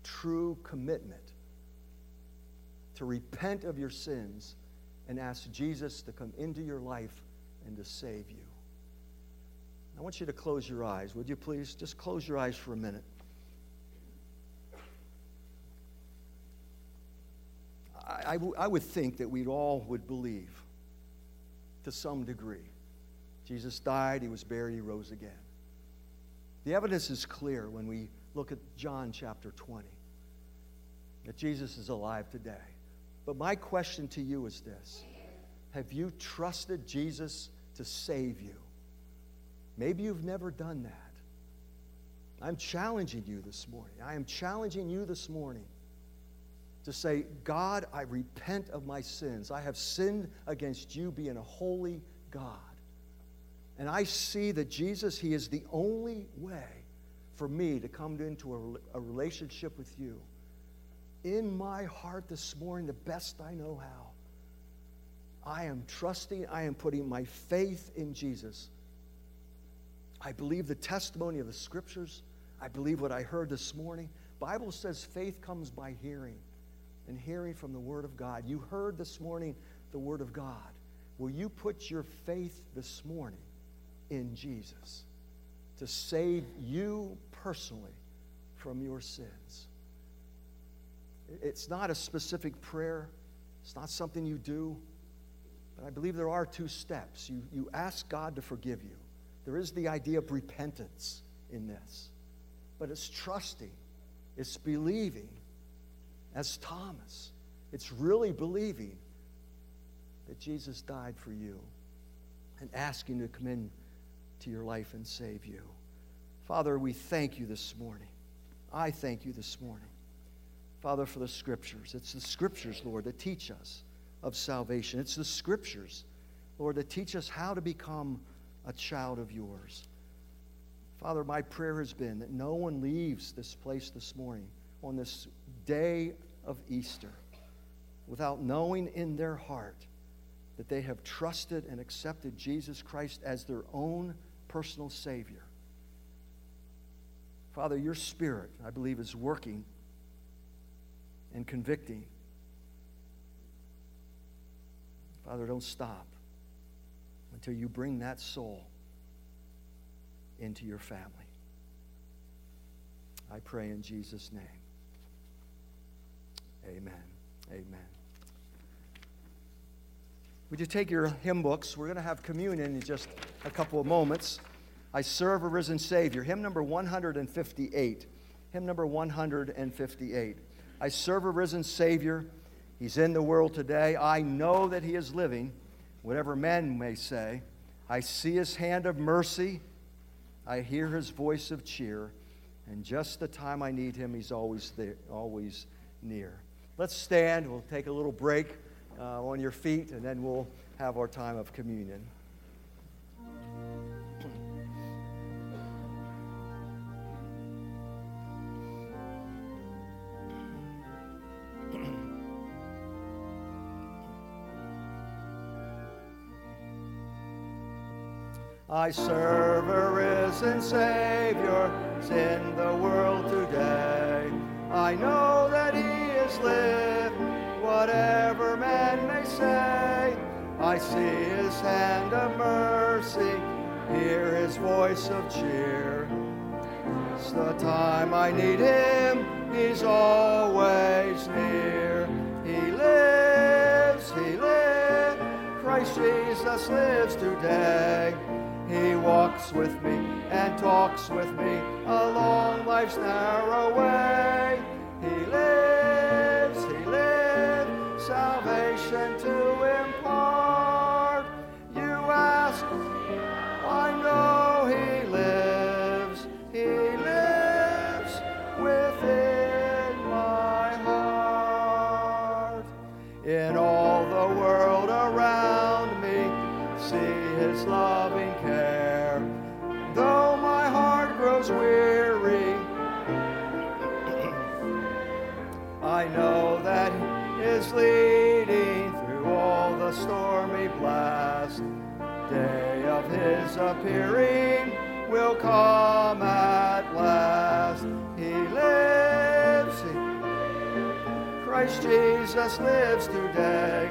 true commitment to repent of your sins and ask Jesus to come into your life and to save you. I want you to close your eyes. Would you please? Just close your eyes for a minute. I, I, w- I would think that we all would believe to some degree. Jesus died, he was buried, he rose again. The evidence is clear when we look at John chapter 20 that Jesus is alive today. But my question to you is this Have you trusted Jesus to save you? Maybe you've never done that. I'm challenging you this morning. I am challenging you this morning to say, God, I repent of my sins. I have sinned against you, being a holy God. And I see that Jesus, He is the only way for me to come into a, a relationship with you. In my heart this morning, the best I know how, I am trusting, I am putting my faith in Jesus. I believe the testimony of the scriptures. I believe what I heard this morning. Bible says faith comes by hearing and hearing from the Word of God. You heard this morning the Word of God. Will you put your faith this morning in Jesus to save you personally from your sins? It's not a specific prayer, it's not something you do, but I believe there are two steps. You, you ask God to forgive you. There is the idea of repentance in this, but it's trusting, it's believing as Thomas. It's really believing that Jesus died for you and asking to come in to your life and save you. Father, we thank you this morning. I thank you this morning. Father, for the scriptures. It's the scriptures, Lord, that teach us of salvation. It's the scriptures, Lord, that teach us how to become a child of yours. Father, my prayer has been that no one leaves this place this morning on this day of Easter without knowing in their heart that they have trusted and accepted Jesus Christ as their own personal Savior. Father, your Spirit, I believe, is working and convicting. Father, don't stop until you bring that soul into your family. I pray in Jesus' name. Amen. Amen. Would you take your hymn books? We're going to have communion in just a couple of moments. I serve a risen Savior. Hymn number 158. Hymn number 158. I serve a risen Savior. He's in the world today. I know that He is living, whatever men may say. I see His hand of mercy. I hear His voice of cheer. And just the time I need Him, He's always there, always near. Let's stand. We'll take a little break uh, on your feet, and then we'll have our time of communion. I serve a risen Savior in the world today. I know that He is living whatever man may say. I see his hand of mercy, hear his voice of cheer. It's the time I need him, he's always near. He lives, he lives, Christ Jesus lives today. With me and talks with me along life's narrow way. He lives, he lives, salvation to is leading through all the stormy blast. Day of His appearing will come at last. He lives, Christ Jesus lives today.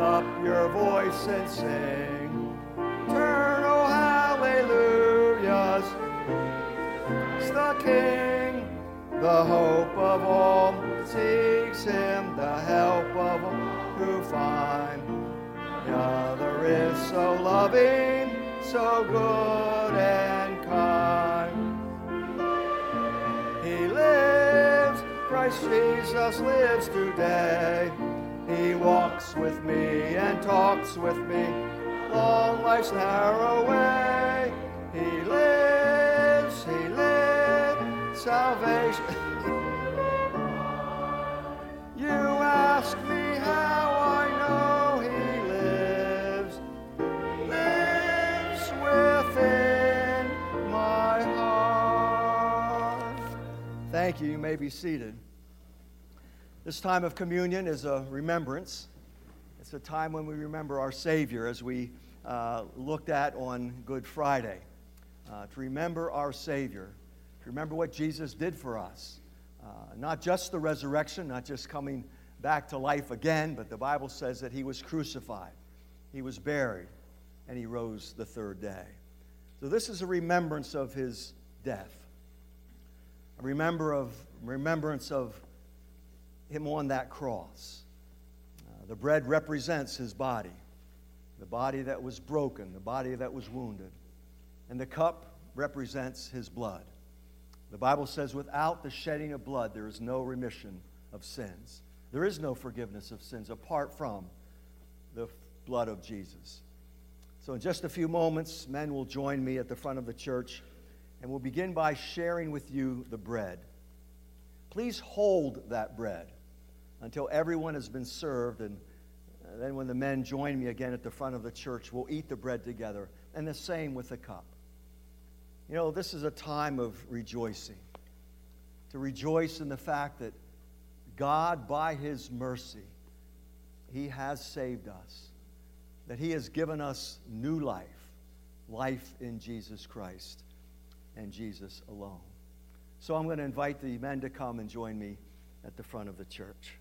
Up your voice and sing. Turn, hallelujahs. It's the King, the hope of all seeks him, the help of all who find. The other is so loving, so good and kind. Christ Jesus lives today. He walks with me and talks with me along life's narrow way. He lives, he lives, salvation. You ask me how I Thank you. You may be seated. This time of communion is a remembrance. It's a time when we remember our Savior as we uh, looked at on Good Friday. Uh, to remember our Savior, to remember what Jesus did for us. Uh, not just the resurrection, not just coming back to life again, but the Bible says that he was crucified, he was buried, and he rose the third day. So this is a remembrance of his death, remember of, remembrance of him on that cross. Uh, the bread represents his body, the body that was broken, the body that was wounded, and the cup represents his blood. The Bible says, without the shedding of blood, there is no remission of sins. There is no forgiveness of sins apart from the blood of Jesus. So, in just a few moments, men will join me at the front of the church, and we'll begin by sharing with you the bread. Please hold that bread until everyone has been served, and uh, then when the men join me again at the front of the church, we'll eat the bread together, and the same with the cup. You know, this is a time of rejoicing. To rejoice in the fact that God, by His mercy, He has saved us, that He has given us new life, life in Jesus Christ and Jesus alone. So I'm going to invite the men to come and join me at the front of the church.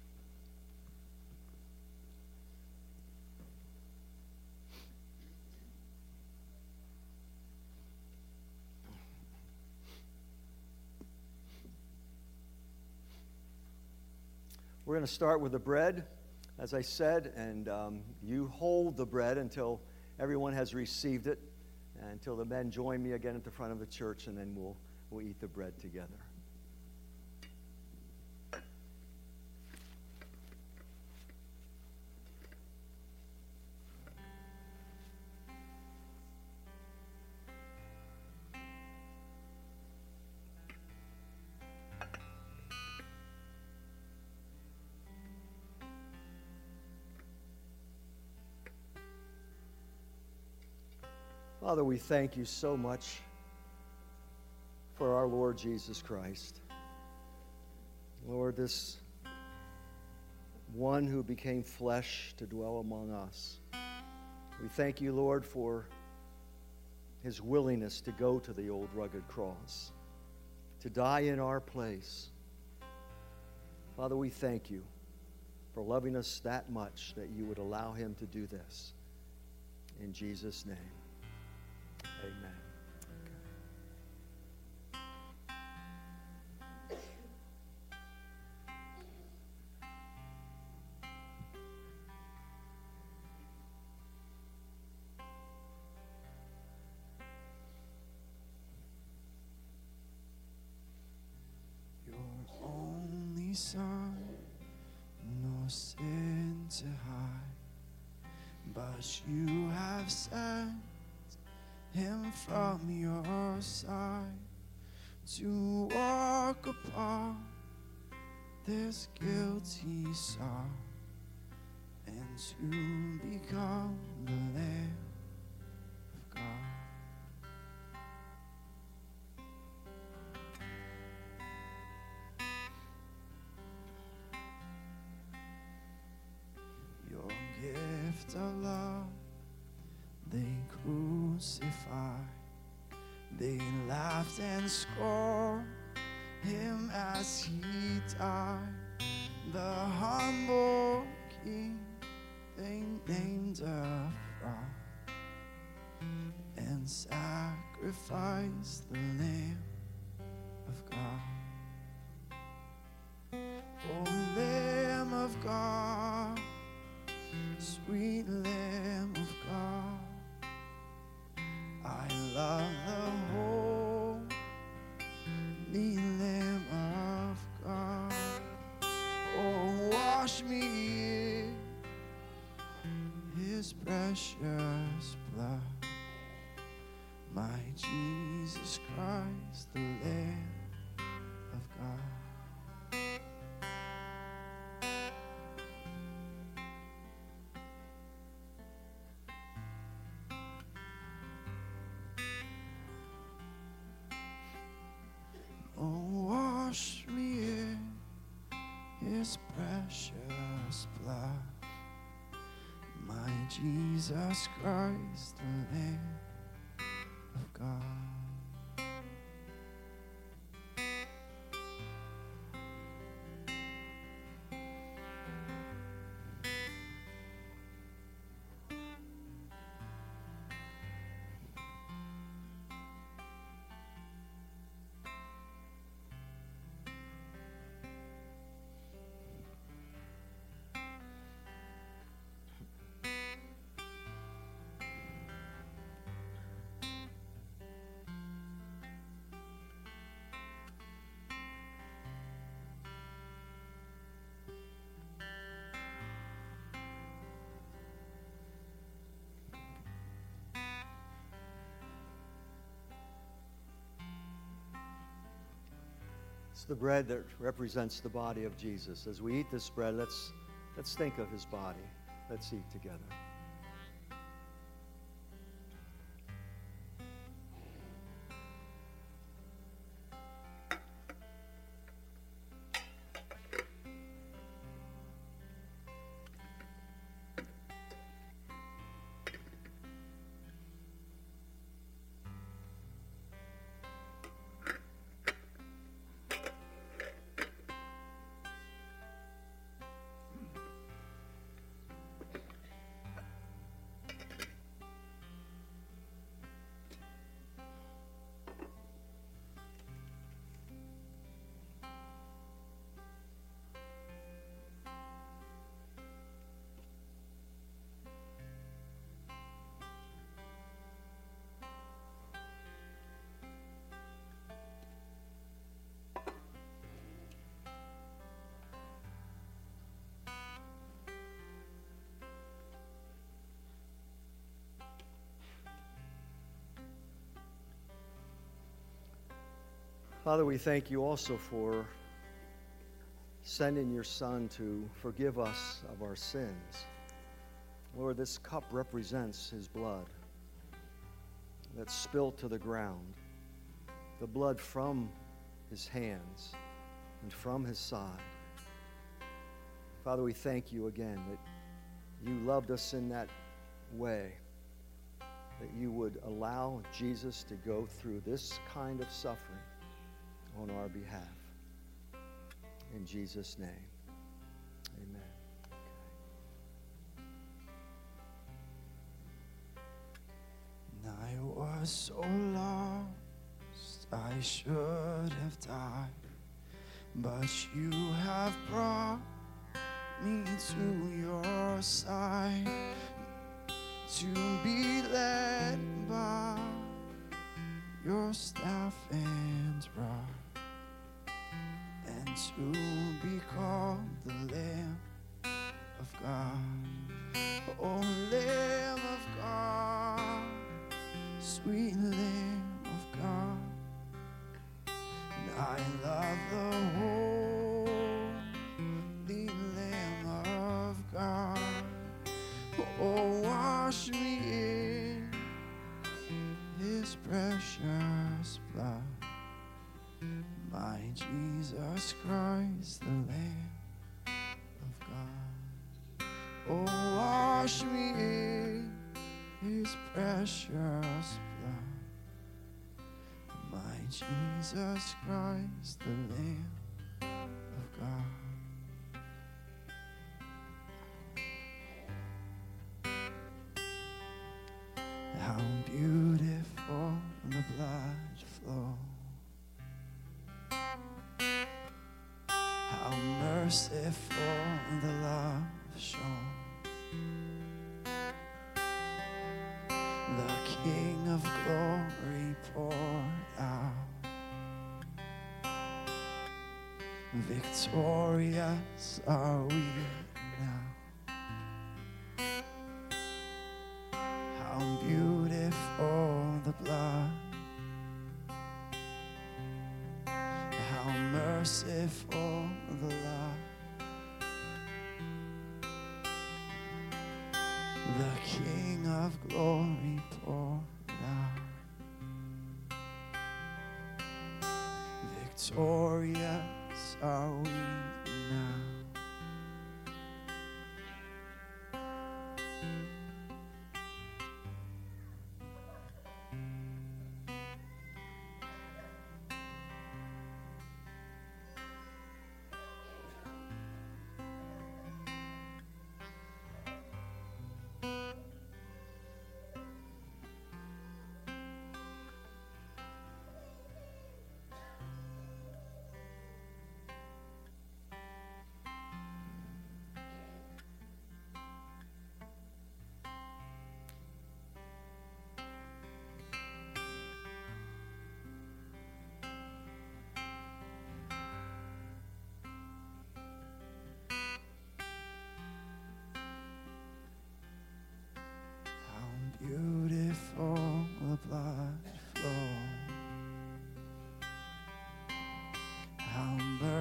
We're going to start with the bread, as I said, and um, you hold the bread until everyone has received it, Uh, until the men join me again at the front of the church, and then we'll, we'll eat the bread together. Father, we thank you so much for our Lord Jesus Christ. Lord, this one who became flesh to dwell among us. We thank you, Lord, for his willingness to go to the old rugged cross, to die in our place. Father, we thank you for loving us that much that you would allow him to do this. In Jesus' name. Amen. Your only son, no sin to hide, but you have sent him from your side to walk upon this guilty song and to become the Lamb precious blood. My Jesus Christ, the Lamb It's the bread that represents the body of Jesus. As we eat this bread, let's, let's think of his body. Let's eat together. Father, we thank you also for sending your Son to forgive us of our sins. Lord, this cup represents his blood that's spilled to the ground, the blood from his hands and from his side. Father, we thank you again that you loved us in that way, that you would allow Jesus to go through this kind of suffering on our behalf. In Jesus' name, amen. I was so lost, I should have died. But you have brought me to your side to be led by your staff and rod, to be called the Lamb of God. Oh, Lamb of God, sweet Lamb Jesus Christ, the Lamb Victorious are oh, we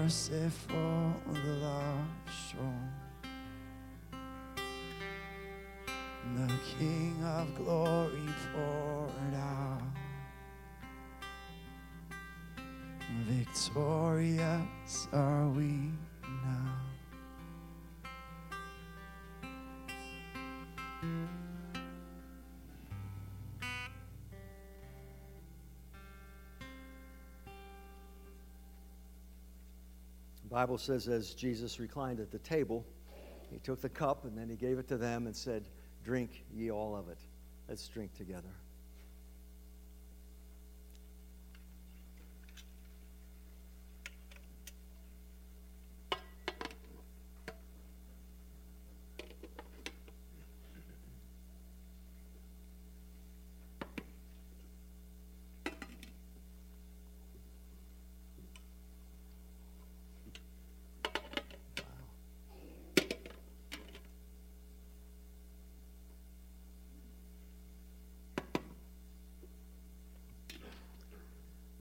merciful love shown. The King of glory poured out. Victorious are we Bible says, as Jesus reclined at the table, he took the cup and then he gave it to them and said, Drink ye all of it. Let's drink together.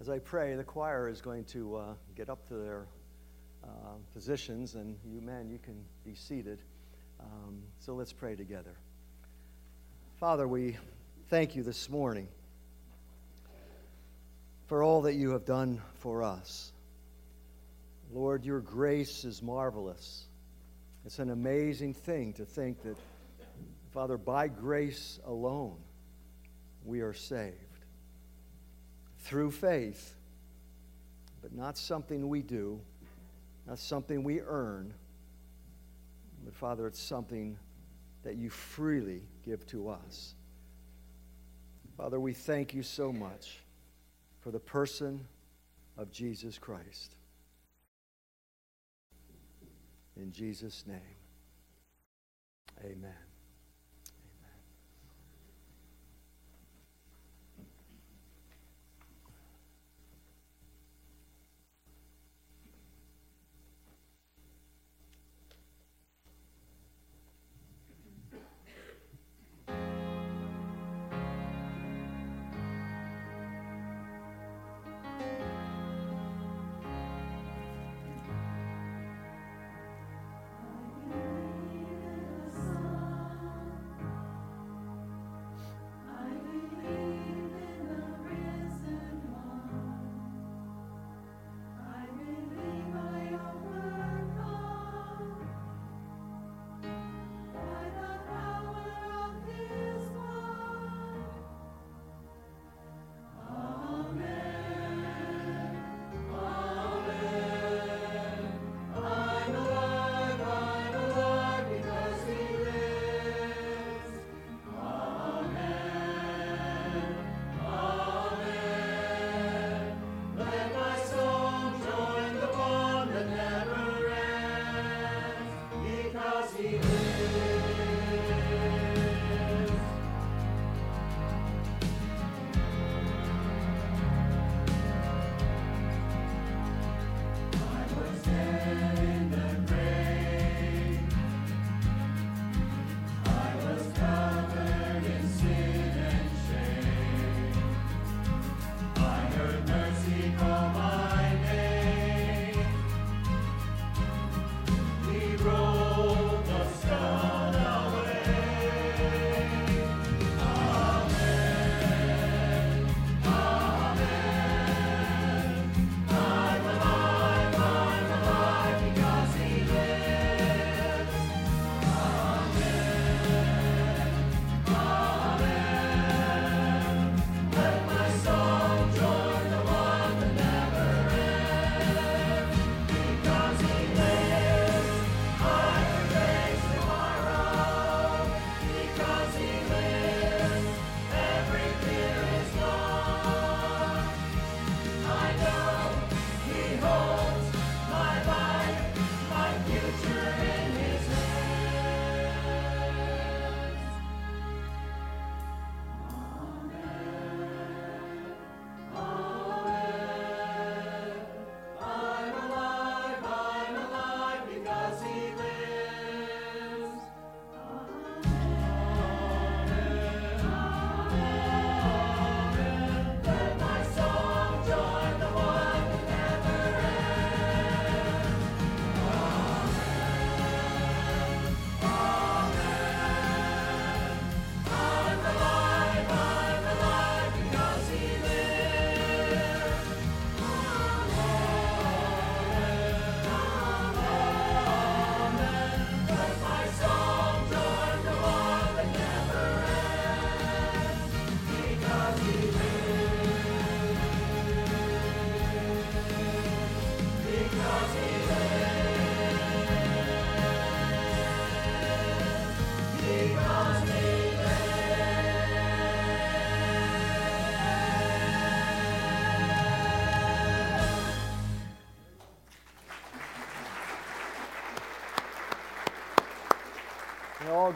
As I pray, the choir is going to uh, get up to their uh, positions, and you men, you can be seated. Um, so let's pray together. Father, we thank you this morning for all that you have done for us. Lord, your grace is marvelous. It's an amazing thing to think that, Father, by grace alone, we are saved through faith, but not something we do, not something we earn, but Father, it's something that you freely give to us. Father, we thank you so much for the person of Jesus Christ. In Jesus' name, amen.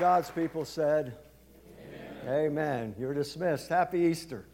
God's people said, Amen. Amen. You're dismissed. Happy Easter.